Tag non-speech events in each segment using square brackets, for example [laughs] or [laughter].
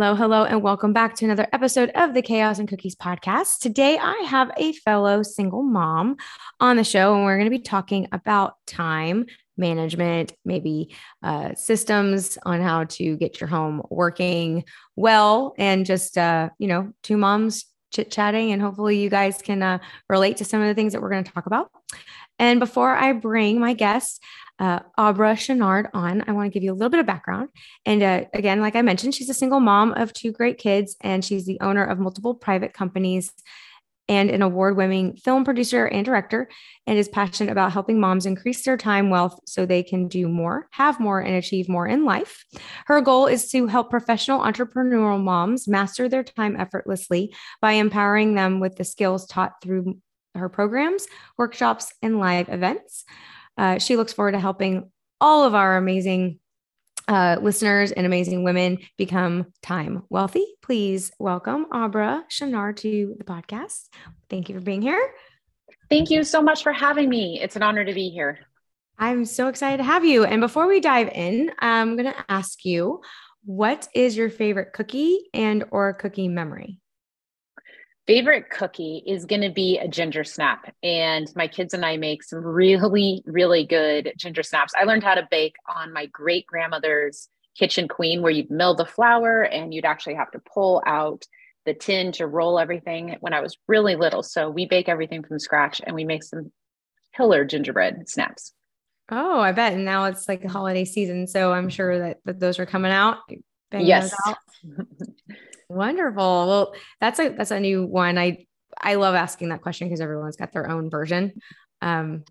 Hello, hello, and welcome back to another episode of the Chaos and Cookies podcast. Today, I have a fellow single mom on the show, and we're going to be talking about time management, maybe uh, systems on how to get your home working well, and just, uh, you know, two moms chit chatting. And hopefully, you guys can uh, relate to some of the things that we're going to talk about. And before I bring my guest, uh, Abra Chenard on, I want to give you a little bit of background. And uh, again, like I mentioned, she's a single mom of two great kids, and she's the owner of multiple private companies and an award winning film producer and director, and is passionate about helping moms increase their time wealth so they can do more, have more, and achieve more in life. Her goal is to help professional entrepreneurial moms master their time effortlessly by empowering them with the skills taught through her programs, workshops, and live events. Uh, she looks forward to helping all of our amazing uh, listeners and amazing women become time wealthy. Please welcome Abra Chenard to the podcast. Thank you for being here. Thank you so much for having me. It's an honor to be here. I'm so excited to have you. And before we dive in, I'm going to ask you, what is your favorite cookie and or cookie memory? Favorite cookie is going to be a ginger snap. And my kids and I make some really, really good ginger snaps. I learned how to bake on my great grandmother's kitchen queen, where you'd mill the flour and you'd actually have to pull out the tin to roll everything when I was really little. So we bake everything from scratch and we make some killer gingerbread snaps. Oh, I bet. And now it's like the holiday season. So I'm sure that, that those are coming out. Yes. Out. [laughs] Wonderful. Well, that's a that's a new one. I I love asking that question because everyone's got their own version. Um,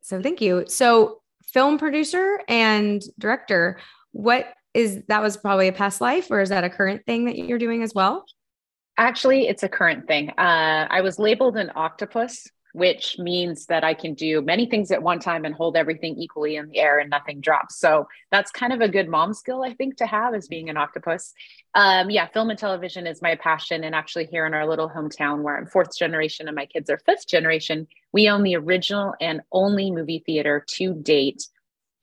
so thank you. So film producer and director, what is that was probably a past life or is that a current thing that you're doing as well? Actually, it's a current thing. Uh, I was labeled an octopus which means that I can do many things at one time and hold everything equally in the air and nothing drops. So that's kind of a good mom skill, I think, to have as being an octopus. Um, yeah, film and television is my passion. And actually, here in our little hometown where I'm fourth generation and my kids are fifth generation, we own the original and only movie theater to date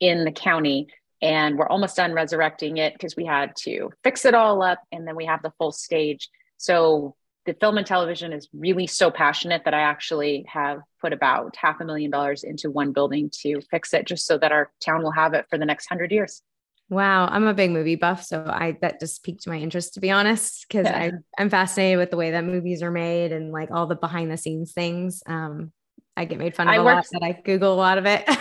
in the county. And we're almost done resurrecting it because we had to fix it all up and then we have the full stage. So the film and television is really so passionate that I actually have put about half a million dollars into one building to fix it just so that our town will have it for the next hundred years. Wow, I'm a big movie buff, so I that just piqued my interest to be honest, because yeah. I'm fascinated with the way that movies are made and like all the behind the scenes things. Um, I get made fun of I a worked, lot, that I Google a lot of it. [laughs]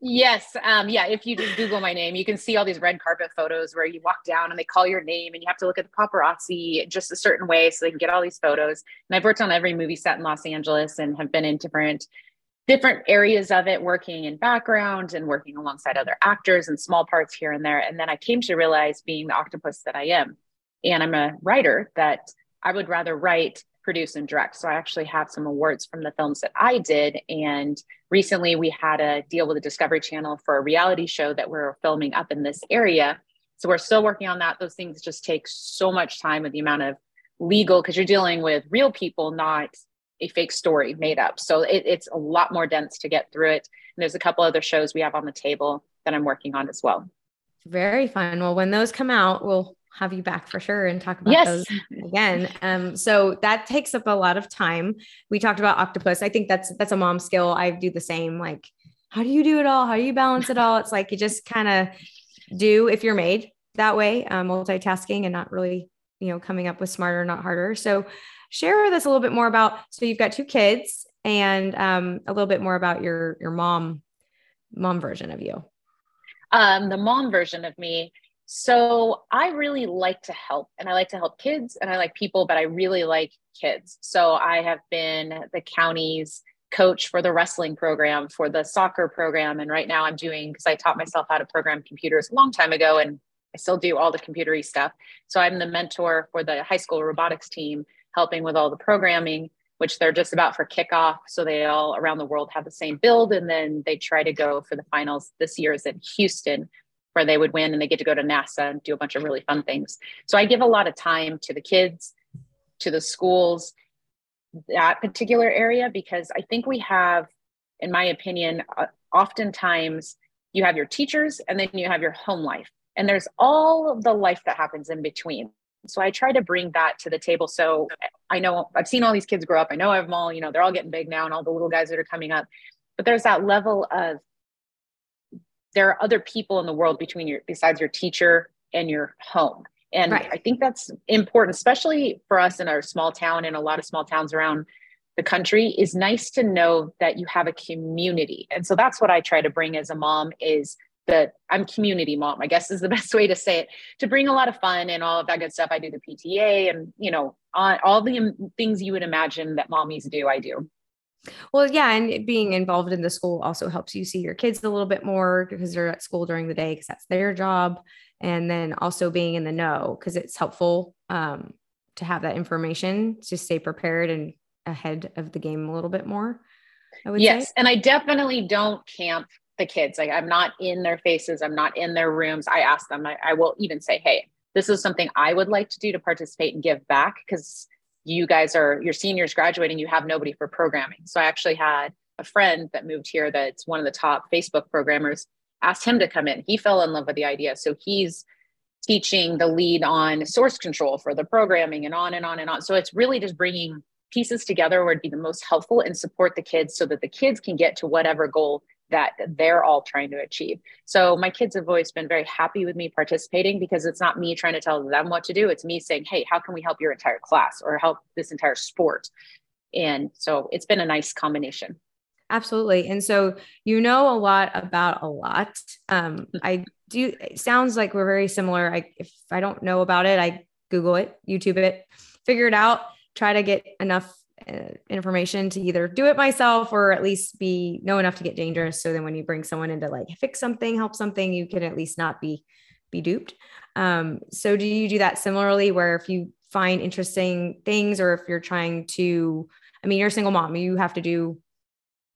Yes. Um, yeah. If you just Google my name, you can see all these red carpet photos where you walk down and they call your name and you have to look at the paparazzi just a certain way so they can get all these photos. And I've worked on every movie set in Los Angeles and have been in different different areas of it, working in background and working alongside other actors and small parts here and there. And then I came to realize being the octopus that I am, and I'm a writer that I would rather write produce and direct. So I actually have some awards from the films that I did. And recently we had a deal with the Discovery Channel for a reality show that we're filming up in this area. So we're still working on that. Those things just take so much time with the amount of legal, because you're dealing with real people, not a fake story made up. So it, it's a lot more dense to get through it. And there's a couple other shows we have on the table that I'm working on as well. Very fun. Well, when those come out, we'll have you back for sure and talk about yes. those again. Um, so that takes up a lot of time. We talked about octopus. I think that's that's a mom skill. I do the same. Like, how do you do it all? How do you balance it all? It's like you just kind of do if you're made that way, um, multitasking and not really, you know, coming up with smarter, not harder. So share with us a little bit more about. So you've got two kids and um, a little bit more about your your mom mom version of you. Um, the mom version of me so I really like to help and I like to help kids and I like people, but I really like kids. So I have been the county's coach for the wrestling program, for the soccer program. And right now I'm doing, because I taught myself how to program computers a long time ago and I still do all the computery stuff. So I'm the mentor for the high school robotics team, helping with all the programming. which they're just about for kickoff. So they all around the world have the same build. And then they try to go for the finals this year is in Houston, where they would win and they get to go to NASA and do a bunch of really fun things. So I give a lot of time to the kids, to the schools, that particular area, because I think we have, in my opinion, uh, oftentimes you have your teachers and then you have your home life. And there's all of the life that happens in between. So I try to bring that to the table. So I know I've seen all these kids grow up. I know I have them all, you know, they're all getting big now and all the little guys that are coming up. But there's that level of there are other people in the world between your besides your teacher and your home. And right. I think that's important, especially for us in our small town and a lot of small towns around the country is nice to know that you have a community. And so that's what I try to bring as a mom is that I'm community mom, I guess is the [laughs] best way to say it, to bring a lot of fun and all of that good stuff. I do the PTA and, you know, all the um, things you would imagine that mommies do, I do. Well, yeah. And being involved in the school also helps you see your kids a little bit more because they're at school during the day because that's their job. And then also being in the know because it's helpful um, to have that information to stay prepared and ahead of the game a little bit more. I would yes. Say. And I definitely don't camp the kids. Like I'm not in their faces, I'm not in their rooms. I ask them, I, I will even say, hey, this is something I would like to do to participate and give back because you guys are your seniors graduating, you have nobody for programming. So I actually had a friend that moved here that's one of the top Facebook programmers, asked him to come in. He fell in love with the idea. So he's teaching the lead on source control for the programming and on and on and on. So it's really just bringing pieces together where it'd be the most helpful and support the kids so that the kids can get to whatever goal that they're all trying to achieve. So my kids have always been very happy with me participating because it's not me trying to tell them what to do. It's me saying, hey, how can we help your entire class or help this entire sport? And so it's been a nice combination. Absolutely. And so you know a lot about a lot. Um, I do, it sounds like we're very similar. I, if I don't know about it, I Google it, YouTube it, figure it out, try to get enough information to either do it myself or at least be know enough to get dangerous. So then when you bring someone in to like fix something help something you can at least not be be duped. Um, so do you do that similarly where if you find interesting things or if you're trying to i mean you're a single mom you have to do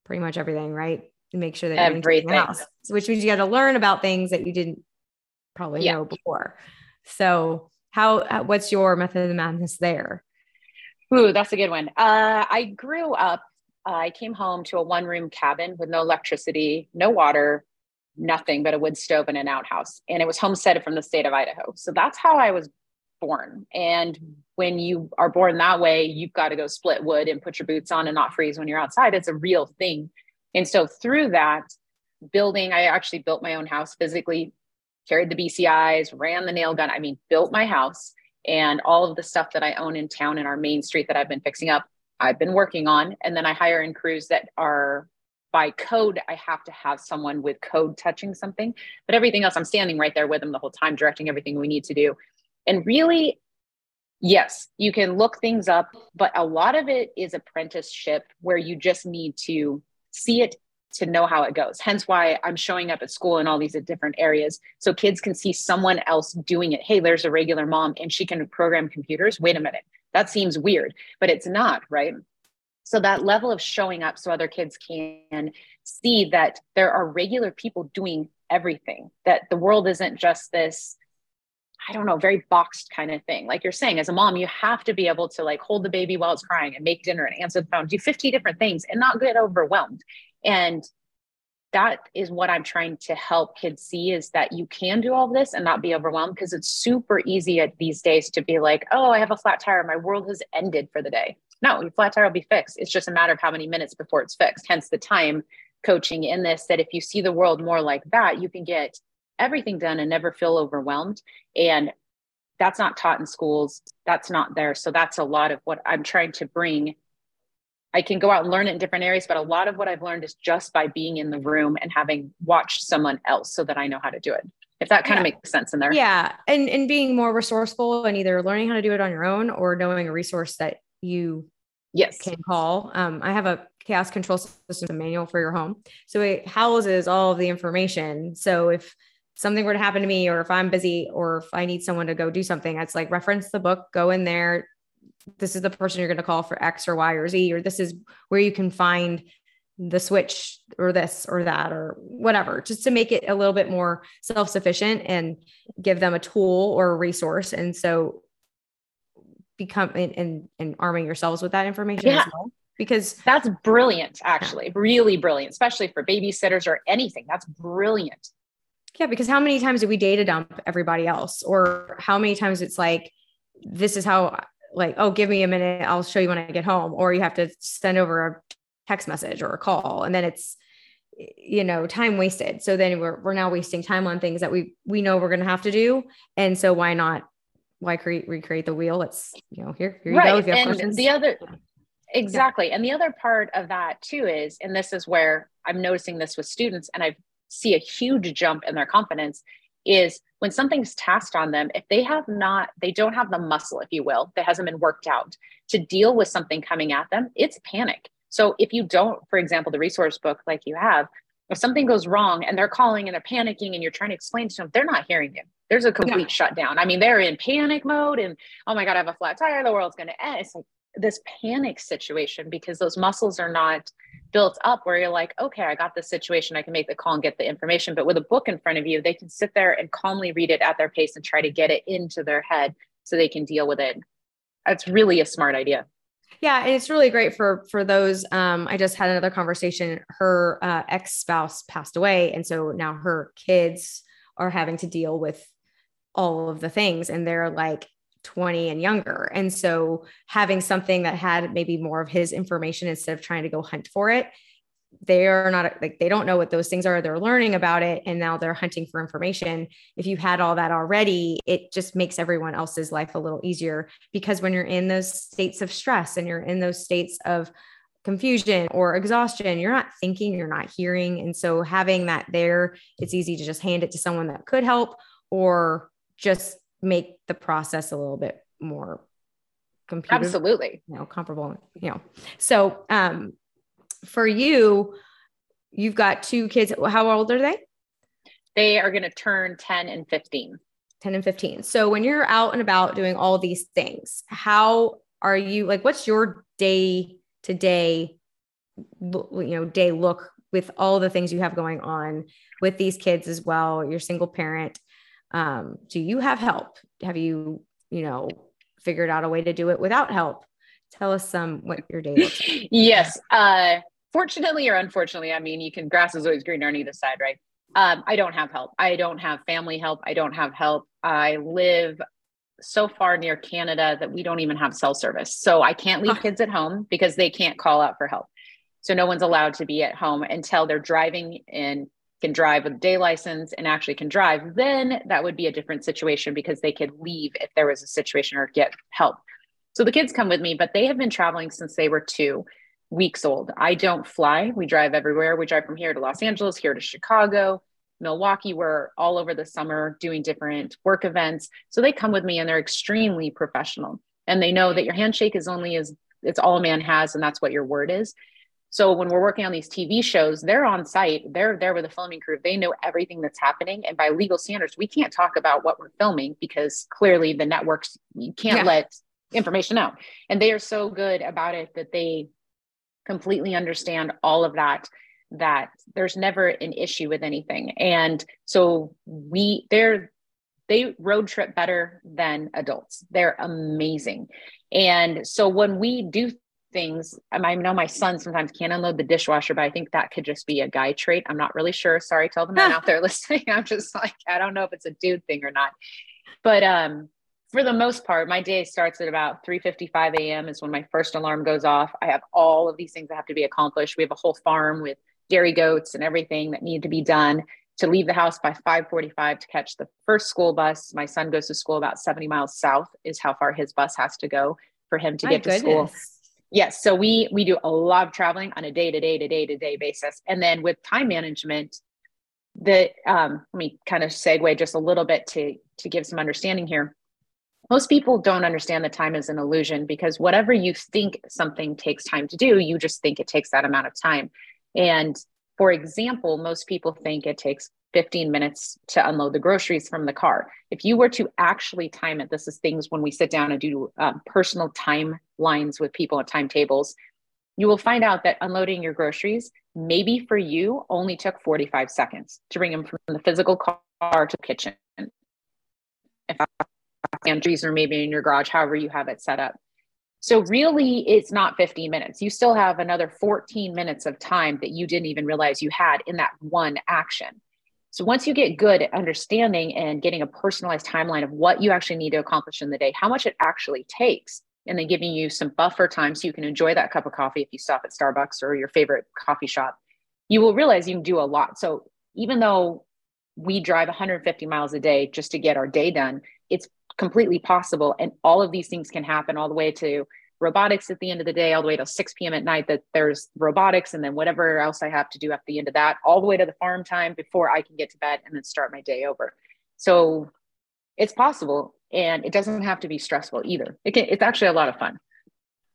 pretty much everything right? And make sure that everything. you're which means you got to learn about things that you didn't probably yeah. know before. So how what's your method of madness there Ooh, that's a good one. Uh, I grew up, uh, I came home to a one room cabin with no electricity, no water, nothing but a wood stove and an outhouse. And it was homesteaded from the state of Idaho. So that's how I was born. And when you are born that way, you've got to go split wood and put your boots on and not freeze when you're outside. It's a real thing. And so through that building, I actually built my own house physically, carried the BCIs, ran the nail gun. I mean, built my house and all of the stuff that I own in town in our main street that I've been fixing up, I've been working on. And then I hire in crews that are by code, I have to have someone with code touching something. But everything else, I'm standing right there with them the whole time, directing everything we need to do. And really, yes, you can look things up, but a lot of it is apprenticeship where you just need to see it to know how it goes. Hence why I'm showing up at school in all these different areas so kids can see someone else doing it. Hey, there's a regular mom and she can program computers. Wait a minute. That seems weird, but it's not, right? So that level of showing up so other kids can see that there are regular people doing everything, that the world isn't just this I don't know, very boxed kind of thing. Like you're saying, as a mom, you have to be able to like hold the baby while it's crying and make dinner and answer the phone, do 50 different things and not get overwhelmed. And that is what I'm trying to help kids see is that you can do all this and not be overwhelmed because it's super easy at these days to be like, oh, I have a flat tire. My world has ended for the day. No, your flat tire will be fixed. It's just a matter of how many minutes before it's fixed. Hence the time coaching in this that if you see the world more like that, you can get everything done and never feel overwhelmed. And that's not taught in schools. That's not there. So that's a lot of what I'm trying to bring I can go out and learn it in different areas, but a lot of what I've learned is just by being in the room and having watched someone else so that I know how to do it. If that kind yeah. of makes sense in there. Yeah. And and being more resourceful and either learning how to do it on your own or knowing a resource that you yes can call. Um, I have a chaos control system manual for your home. So it houses all of the information. So if something were to happen to me or if I'm busy or if I need someone to go do something, it's like reference the book, go in there, this is the person you're going to call for X or Y or Z, or this is where you can find the switch or this or that or whatever, just to make it a little bit more self sufficient and give them a tool or a resource. And so become and, and, and arming yourselves with that information yeah. as well. Because that's brilliant, actually, really brilliant, especially for babysitters or anything. That's brilliant. Yeah, because how many times do we data dump everybody else? Or how many times it's like, this is how like, oh, give me a minute, I'll show you when I get home. Or you have to send over a text message or a call. And then it's, you know, time wasted. So then we're we're now wasting time on things that we we know we're gonna have to do. And so why not why create recreate the wheel? Let's, you know, here, here you right. go. If you have and questions. the other exactly. Yeah. And the other part of that too is, and this is where I'm noticing this with students, and I see a huge jump in their confidence is when something's tasked on them, if they have not, they don't have the muscle, if you will, that hasn't been worked out to deal with something coming at them, it's panic. So if you don't, for example, the resource book like you have, if something goes wrong and they're calling and they're panicking and you're trying to explain to them, they're not hearing you. There's a complete yeah. shutdown. I mean, they're in panic mode and oh my God, I have a flat tire, the world's gonna end. It's like this panic situation because those muscles are not built up where you're like, okay, I got this situation. I can make the call and get the information. But with a book in front of you, they can sit there and calmly read it at their pace and try to get it into their head so they can deal with it. That's really a smart idea. Yeah, and it's really great for for those. Um, I just had another conversation. Her uh, ex spouse passed away, and so now her kids are having to deal with all of the things, and they're like 20 and younger. And so having something that had maybe more of his information instead of trying to go hunt for it, they are not like they don't know what those things are. They're learning about it and now they're hunting for information. If you had all that already, it just makes everyone else's life a little easier because when you're in those states of stress and you're in those states of confusion or exhaustion, you're not thinking, you're not hearing. And so having that there, it's easy to just hand it to someone that could help or just make the process a little bit more computer absolutely. you know comparable you know. So um for you you've got two kids. How old are they? They are going to turn 10 and 15 10 and 15 so when you're out and about doing all these things how are you like what's your day to day you know day look with all the things you have going on with these kids as well? You're single parent um, do you have help? Have you, you know, figured out a way to do it without help? Tell us some what your day looks like. [laughs] yes. Uh, fortunately or unfortunately, I mean, you can grass is always greener on either side, right? Um, I don't have help. I don't have family help. I don't have help. I live so far near Canada that we don't even have cell service. So I can't leave kids at home because they can't call out for help. So no one's allowed to be at home until they're driving in can drive with a day license and actually can drive, then that would be a different situation because they could leave if there was a situation or get help. So the kids come with me, but they have been traveling since they were two weeks old. I don't fly. We drive everywhere. We drive from here to Los Angeles, here to Chicago, Milwaukee. We're all over the summer doing different work events. So they come with me and they're extremely professional. And they know that your handshake is only as it's all a man has, and that's what your word is. So when we're working on these TV shows, they're on site, they're there with the filming crew. They know everything that's happening. And by legal standards, we can't talk about what we're filming because clearly the networks you can't yeah. let information out. And they are so good about it that they completely understand all of that that there's never an issue with anything. And so we they're they road trip better than adults. They're amazing. And so when we do things. I know my son sometimes can't unload the dishwasher, but I think that could just be a guy trait. I'm not really sure. Sorry to all the men out there [laughs] listening. I'm just like, I don't know if it's a dude thing or not. But um, for the most part, my day starts at about 3:55 a.m. is when my first alarm goes off. I have all of these things that have to be accomplished. We have a whole farm with dairy goats and everything that need to be done to leave the house by 5:45 to catch the first school bus. My son goes to school about 70 miles south is how far his bus has to go for him to my get goodness. to school yes so we we do a lot of traveling on a day to day to day to day basis. And then with time management the um, let me kind of segue just a little bit to to give some understanding here. Most people don't understand that time is an illusion because whatever you think something takes time to do you just think it takes that amount of time. And for example most people think it takes 15 minutes to unload the groceries from the car. If you were to actually time it, this is things when we sit down and do um, personal timelines with people at timetables, you will find out that unloading your groceries maybe for you only took 45 seconds to bring them from the physical car to the kitchen. If pantries or maybe in your garage, however you have it set up. So really it's not 15 minutes. You still have another 14 minutes of time that you didn't even realize you had in that one action. So once you get good at understanding and getting a personalized timeline of what you actually need to accomplish in the day, how much it actually takes, and then giving you some buffer time so you can enjoy that cup of coffee if you stop at Starbucks or your favorite coffee shop, you will realize you can do a lot. So even though we drive 150 miles a day just to get our day done, it's completely possible. And all of these things can happen all the way to robotics at the end of the day, all the way till 6 p.m. at night, that there's robotics and then whatever else I have to do at the end of that, all the way to the farm time before I can get to bed and then start my day over. So it's possible and it doesn't have to be stressful either. It can, it's actually a lot of fun.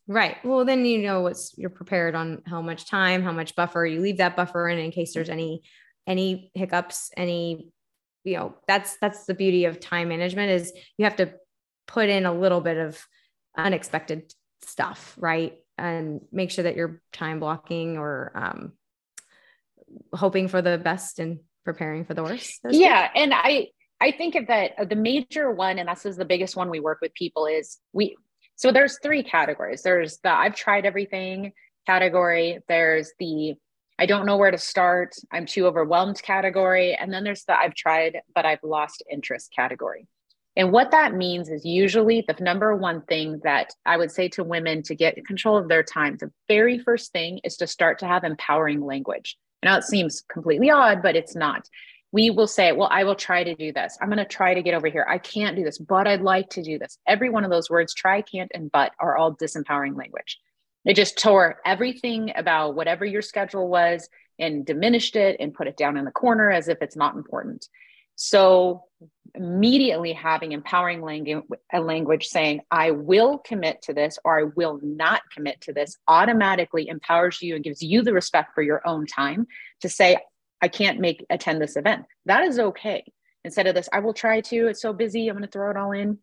Right. Well, then you know what's you're prepared on how much time, how much buffer you leave that buffer in in case there's any any hiccups, any you know, that's that's the beauty of time management is you have to put in a little bit of unexpected stuff, right? And make sure that you're time blocking or um, hoping for the best and preparing for the worst. Yeah, and I I think of that uh, the major one, and this is the biggest one we work with people is we. So there's three categories. There's the I've tried everything category. There's the I don't know where to start. I'm too overwhelmed category. And then there's the I've tried, but I've lost interest category. And what that means is usually the number one thing that I would say to women to get control of their time, the very first thing is to start to have empowering language. Now it seems completely odd, but it's not. We will say, Well, I will try to do this. I'm going to try to get over here. I can't do this, but I'd like to do this. Every one of those words, try, can't, and but, are all disempowering language. It just tore everything about whatever your schedule was and diminished it and put it down in the corner as if it's not important. So immediately having empowering language, a language saying, I will commit to this or I will not commit to this automatically empowers you and gives you the respect for your own time to say, I can't make attend this event. That is okay. Instead of this, I will try to, it's so busy, I'm going to throw it all in.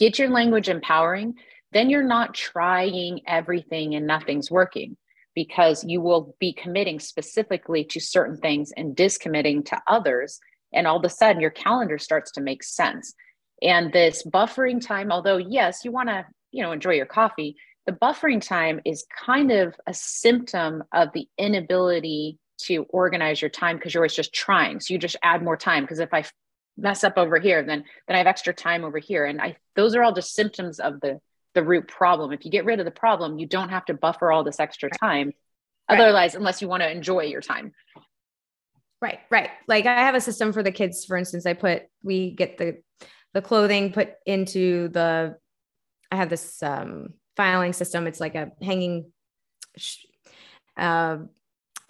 Get your language empowering. Then you're not trying everything and nothing's working because you will be committing specifically to certain things and discommitting to others and all of a sudden your calendar starts to make sense and this buffering time although yes you want to you know enjoy your coffee the buffering time is kind of a symptom of the inability to organize your time because you're always just trying so you just add more time because if i mess up over here then then i have extra time over here and i those are all just symptoms of the the root problem if you get rid of the problem you don't have to buffer all this extra time right. otherwise unless you want to enjoy your time Right, right. Like I have a system for the kids, for instance, I put, we get the, the clothing put into the, I have this um, filing system. It's like a hanging, uh,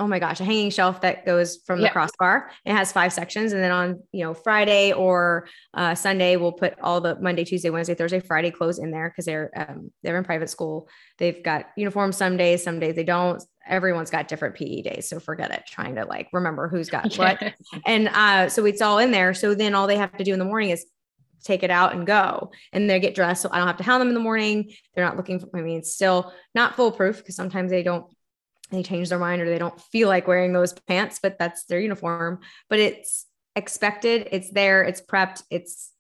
oh my gosh, a hanging shelf that goes from the crossbar. It has five sections. And then on, you know, Friday or uh, Sunday, we'll put all the Monday, Tuesday, Wednesday, Thursday, Friday clothes in there because they're, um, they're in private school. They've got uniforms some days, some days they don't everyone's got different PE days. So forget it, trying to like remember who's got [laughs] what. and uh, so it's all in there. So then all they have to do in the morning is take it out and go and they get dressed. So I don't have to hound them in the morning. They're not looking for, I mean, it's still not foolproof because sometimes they don't, they change their mind or they don't feel like wearing those pants, but that's their uniform. But it's expected, it's there, it's prepped, it's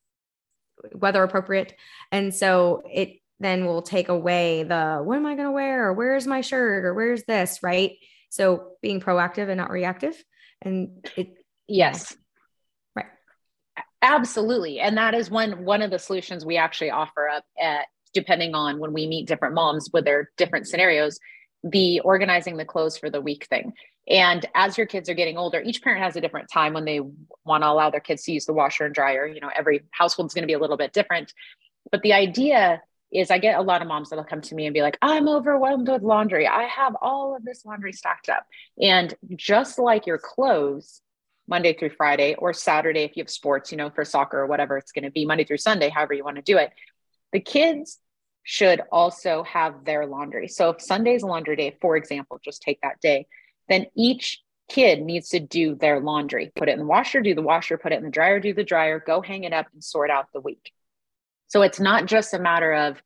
weather appropriate. And so it then will take away the what am I going to wear or where's my shirt or where's this, right? So being proactive and not reactive. And it, yes. Right. Absolutely. And that is one one of the solutions we actually offer up at depending on when we meet different moms with their different scenarios, the organizing the clothes for the week thing. And as your kids are getting older, each parent has a different time when they want to allow their kids to use the washer and dryer. You know, every household is going to be a little bit different. But the idea is I get a lot of moms that'll come to me and be like, I'm overwhelmed with laundry. I have all of this laundry stacked up. And just like your clothes, Monday through Friday or Saturday, if you have sports, you know, for soccer or whatever it's going to be, Monday through Sunday, however you want to do it, the kids should also have their laundry. So if Sunday's laundry day, for example, just take that day, then each kid needs to do their laundry, put it in the washer, do the washer, put it in the dryer, do the dryer, go hang it up and sort out the week. So it's not just a matter of,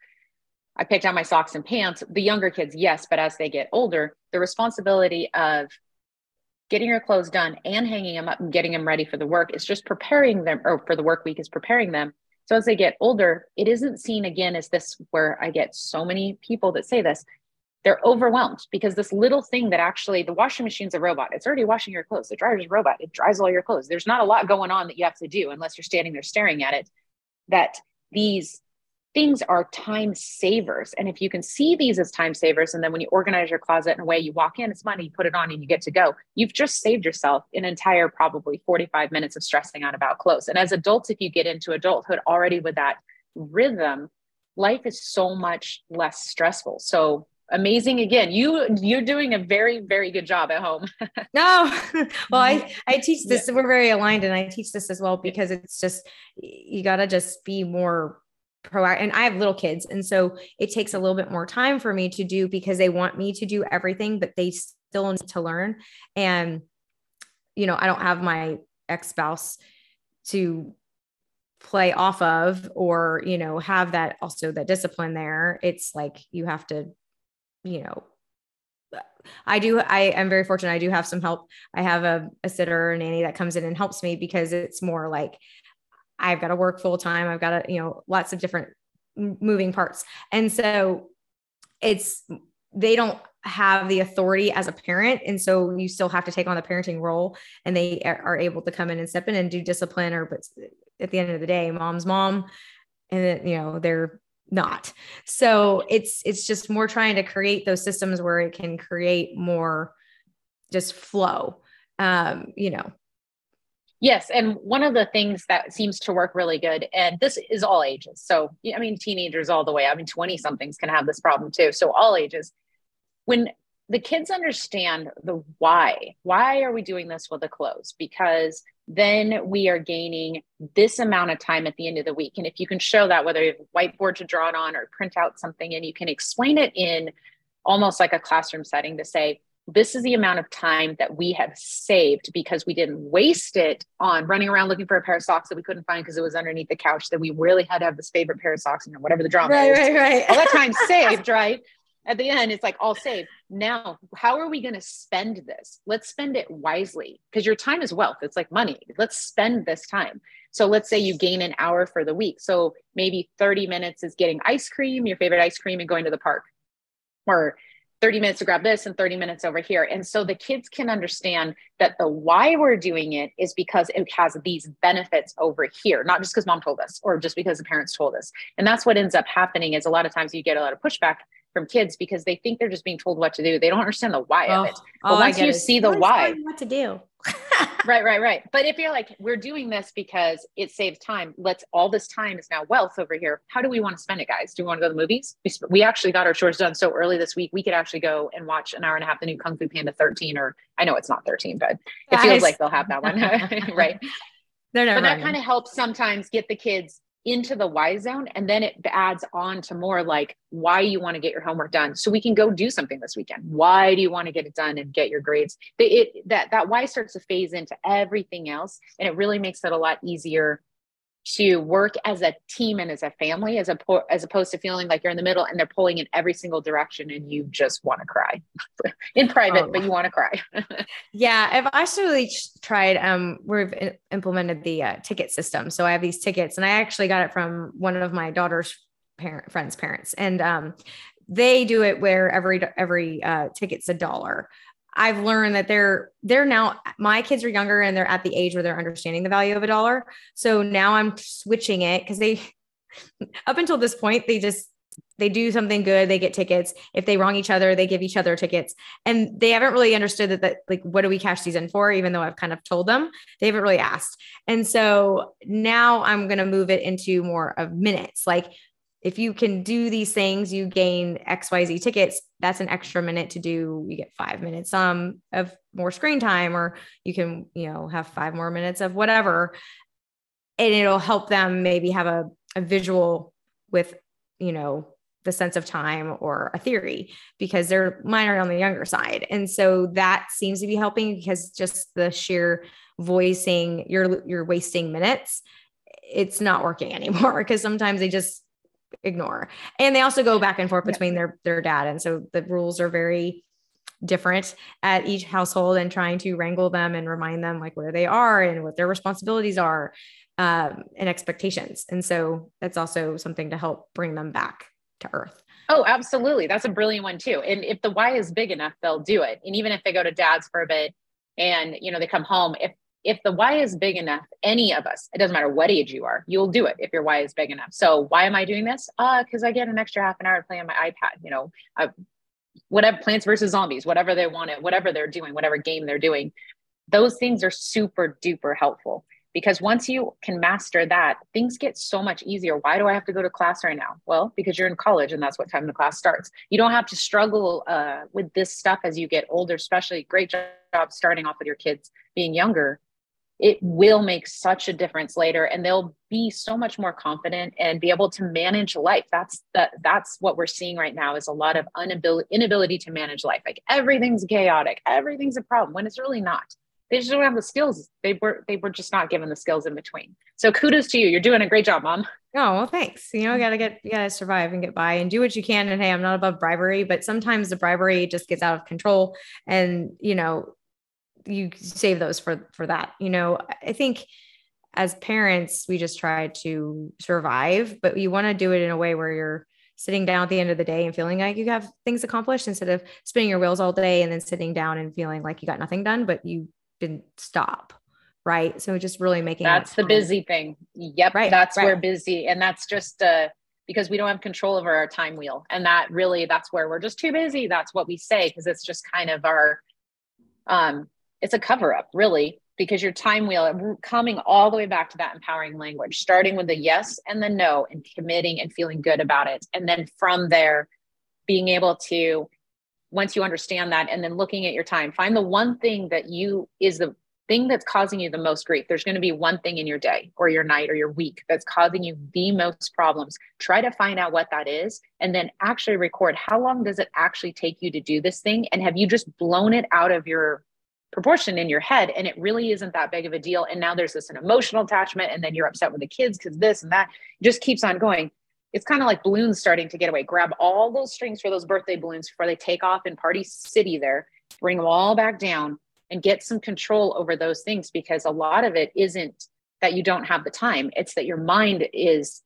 I picked out my socks and pants. The younger kids, yes, but as they get older, the responsibility of getting your clothes done and hanging them up and getting them ready for the work is just preparing them, or for the work week is preparing them. So as they get older, it isn't seen again as this where I get so many people that say this they're overwhelmed because this little thing that actually the washing machine's a robot. It's already washing your clothes. The dryer's a robot. It dries all your clothes. There's not a lot going on that you have to do unless you're standing there staring at it. That these things are time savers. And if you can see these as time savers, and then when you organize your closet in a way you walk in, it's money, you put it on and you get to go, you've just saved yourself an entire probably 45 minutes of stressing out about clothes. And as adults, if you get into adulthood already with that rhythm, life is so much less stressful. So amazing again you you're doing a very very good job at home [laughs] no [laughs] well i i teach this yeah. we're very aligned and i teach this as well because it's just you got to just be more proactive and i have little kids and so it takes a little bit more time for me to do because they want me to do everything but they still need to learn and you know i don't have my ex-spouse to play off of or you know have that also that discipline there it's like you have to you know, I do, I am very fortunate. I do have some help. I have a, a sitter or nanny that comes in and helps me because it's more like I've got to work full time. I've got to, you know, lots of different moving parts. And so it's, they don't have the authority as a parent. And so you still have to take on the parenting role and they are able to come in and step in and do discipline or, but at the end of the day, mom's mom and then, you know, they're not. So it's it's just more trying to create those systems where it can create more just flow. Um, you know. Yes, and one of the things that seems to work really good, and this is all ages. So I mean, teenagers all the way. I mean, twenty somethings can have this problem too. So all ages. When the kids understand the why, why are we doing this with the clothes? Because then we are gaining this amount of time at the end of the week. And if you can show that, whether you have a whiteboard to draw it on or print out something, and you can explain it in almost like a classroom setting to say, this is the amount of time that we have saved because we didn't waste it on running around looking for a pair of socks that we couldn't find because it was underneath the couch that we really had to have this favorite pair of socks, know, whatever the drama right, is. Right, right, All that time [laughs] saved, right? at the end it's like all saved. Now how are we going to spend this? Let's spend it wisely because your time is wealth. It's like money. Let's spend this time. So let's say you gain an hour for the week. So maybe 30 minutes is getting ice cream your favorite ice cream and going to the park. Or 30 minutes to grab this and 30 minutes over here. And so the kids can understand that the why we're doing it is because it has these benefits over here, not just because mom told us or just because the parents told us. And that's what ends up happening is a lot of times you get a lot of pushback from kids because they think they're just being told what to do. They don't understand the why oh, of it. But oh, once you see the why, what to do. [laughs] right, right, right. But if you're like, we're doing this because it saves time, let's all this time is now wealth over here. How do we want to spend it, guys? Do we want to go to the movies? We, we actually got our chores done so early this week. We could actually go and watch an hour and a half the new Kung Fu Panda 13, or I know it's not 13, but it feels like they'll have that one, [laughs] right? [laughs] They're never but that kind of helps sometimes get the kids into the why zone and then it adds on to more like why you want to get your homework done. So we can go do something this weekend. Why do you want to get it done and get your grades? It, that that why starts to phase into everything else and it really makes it a lot easier to work as a team and as a family as a as opposed to feeling like you're in the middle and they're pulling in every single direction and you just want to cry. [laughs] In private oh. but you want to cry. [laughs] Yeah i've actually tried um we've implemented the uh, ticket system. So i have these tickets and i actually got it from one of my daughter's parent friends parents. And um they do it where every every uh, ticket's a dollar I've learned that they're they're now my kids are younger and they're at the age where they're understanding the value of a dollar. So now I'm switching it because they [laughs] up until this point they just they do something good they get tickets. If they wrong each other they give each other tickets. And they haven't really understood that, that like what do we cash these in for even though i've kind of told them? They haven't really asked. And so now i'm going to move it into more of minutes. Like if you can do these things, you gain XYZ tickets. That's an extra minute to do. You get five minutes um, of more screen time, or you can, you know, have five more minutes of whatever. And it'll help them maybe have a, a visual with, you know, the sense of time or a theory because they're minor on the younger side. And so that seems to be helping because just the sheer voicing you're you're wasting minutes, it's not working [laughs] anymore because sometimes they just ignore. And they also go back and forth between yeah. their their dad. And so the rules are very different at each household and trying to wrangle them and remind them like where they are and what their responsibilities are um, and expectations. And so that's also something to help bring them back to earth. Oh, absolutely. That's a brilliant one too. And if the why is big enough, they'll do it. And even if they go to dad's for a bit and you know they come home, if if the why is big enough, any of us, it doesn't matter what age you are, you'll do it if your why is big enough. So why am I doing this? Uh, because I get an extra half an hour to play on my iPad. You know, I, whatever Plants versus Zombies, whatever they want it, whatever they're doing, whatever game they're doing, those things are super duper helpful because once you can master that things get so much easier why do i have to go to class right now well because you're in college and that's what time the class starts you don't have to struggle uh, with this stuff as you get older especially great job starting off with your kids being younger it will make such a difference later and they'll be so much more confident and be able to manage life that's that that's what we're seeing right now is a lot of inability inability to manage life like everything's chaotic everything's a problem when it's really not they just don't have the skills. They were they were just not given the skills in between. So kudos to you. You're doing a great job, mom. Oh well, thanks. You know, you gotta get you gotta survive and get by and do what you can. And hey, I'm not above bribery, but sometimes the bribery just gets out of control, and you know, you save those for for that. You know, I think as parents, we just try to survive, but you want to do it in a way where you're sitting down at the end of the day and feeling like you have things accomplished instead of spinning your wheels all day and then sitting down and feeling like you got nothing done, but you didn't stop right so just really making that's that the busy thing yep right that's right. where busy and that's just uh because we don't have control over our time wheel and that really that's where we're just too busy that's what we say because it's just kind of our um it's a cover up really because your time wheel coming all the way back to that empowering language starting with the yes and the no and committing and feeling good about it. And then from there being able to once you understand that and then looking at your time find the one thing that you is the thing that's causing you the most grief. There's going to be one thing in your day or your night or your week that's causing you the most problems. Try to find out what that is and then actually record how long does it actually take you to do this thing? And have you just blown it out of your proportion in your head and it really isn't that big of a deal and now there's this an emotional attachment and then you're upset with the kids because this and that it just keeps on going it's kind of like balloons starting to get away. Grab all those strings for those birthday balloons before they take off in Party City there, bring them all back down and get some control over those things because a lot of it isn't that you don't have the time, it's that your mind is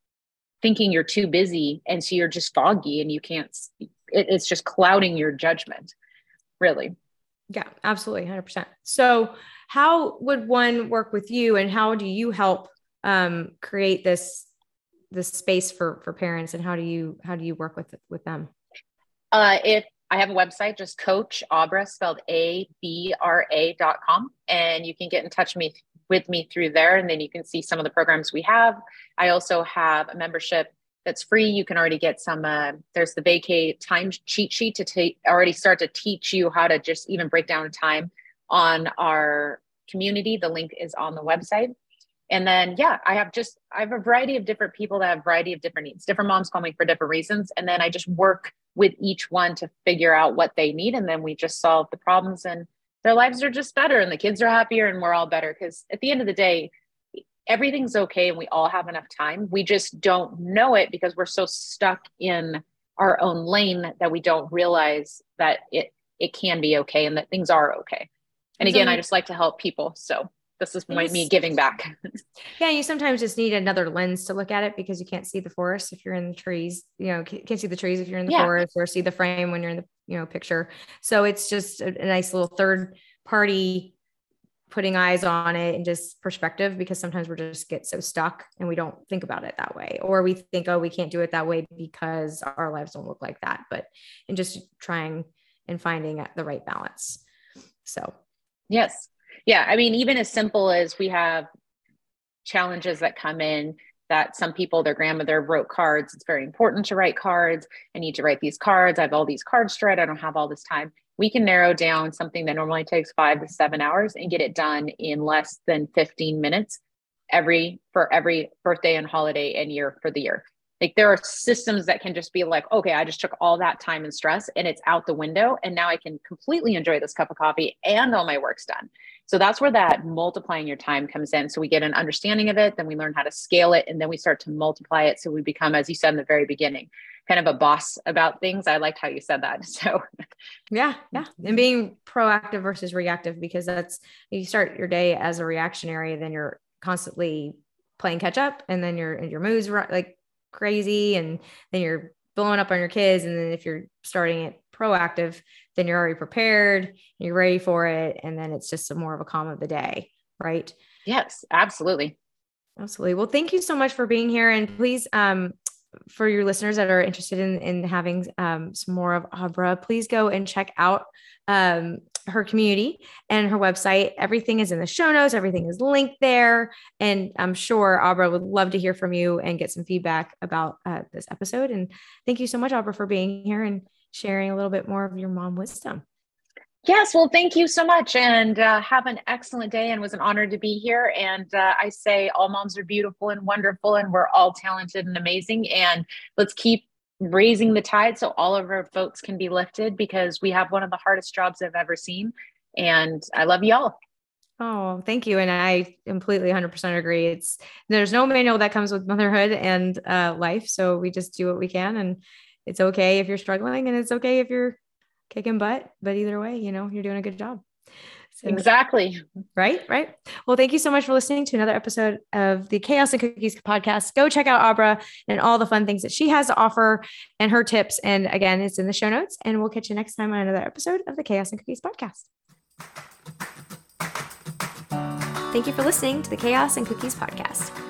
thinking you're too busy. And so you're just foggy and you can't, it, it's just clouding your judgment, really. Yeah, absolutely. 100%. So, how would one work with you and how do you help um, create this this space for for parents and how do you how do you work with with them uh if I have a website, just Coach Abra, spelled A B R A dot com, and you can get in touch me with me through there, and then you can see some of the programs we have. I also have a membership that's free. You can already get some. Uh, there's the vacay time cheat sheet to take already start to teach you how to just even break down time on our community. The link is on the website and then yeah i have just i have a variety of different people that have a variety of different needs different moms call me for different reasons and then i just work with each one to figure out what they need and then we just solve the problems and their lives are just better and the kids are happier and we're all better because at the end of the day everything's okay and we all have enough time we just don't know it because we're so stuck in our own lane that we don't realize that it it can be okay and that things are okay and again i just like to help people so this is my, me giving back. [laughs] yeah, you sometimes just need another lens to look at it because you can't see the forest if you're in the trees. You know, can't see the trees if you're in the yeah. forest, or see the frame when you're in the you know picture. So it's just a, a nice little third party putting eyes on it and just perspective because sometimes we just get so stuck and we don't think about it that way. Or we think oh we can't do it that way because our lives don't look like that but and just trying and finding the right balance. So. Yes. Yeah i mean even as simple as we have challenges that come in that some people their grandmother wrote cards it's very important to write cards i need to write these cards i have all these cards to write i don't have all this time we can narrow down something that normally takes five to seven hours and get it done in less than 15 minutes every for every birthday and holiday and year for the year Like there are systems that can just be like, okay, I just took all that time and stress and it's out the window. And now I can completely enjoy this cup of coffee and all my work's done. So that's where that multiplying your time comes in. So we get an understanding of it, then we learn how to scale it, and then we start to multiply it. So we become, as you said in the very beginning, kind of a boss about things. I liked how you said that. [laughs] So yeah, yeah. And being proactive versus reactive, because that's you start your day as a reactionary, then you're constantly playing catch up, and then your your moods are like crazy, and then you're blowing up on your kids. And then if you're starting it proactive, then you're already prepared, you're ready for it. And then it's just some more of a calm of the day, right? Yes, absolutely. Absolutely. Well, thank you so much for being here. And please, um, for your listeners that are interested in, in having um, some more of Abra, please go and check out um, her community and her website. Everything is in the show notes, everything is linked there. And I'm sure Abra would love to hear from you and get some feedback about uh, this episode. And thank you so much, Abra, for being here and sharing a little bit more of your mom wisdom. Yes, well, thank you so much, and uh, have an excellent day. And was an honor to be here. And uh, I say, all moms are beautiful and wonderful, and we're all talented and amazing. And let's keep raising the tide so all of our folks can be lifted because we have one of the hardest jobs I've ever seen. And I love y'all. Oh, thank you. And I completely 100% agree. It's there's no manual that comes with motherhood and uh, life. So we just do what we can. And it's okay if you're struggling and it's okay if you're kicking butt, but either way, you know, you're doing a good job. So, exactly. Right. Right. Well, thank you so much for listening to another episode of the Chaos and Cookies podcast. Go check out Abra and all the fun things that she has to offer and her tips. And again, it's in the show notes. And we'll catch you next time on another episode of the Chaos and Cookies podcast. Thank you for listening to the Chaos and Cookies podcast.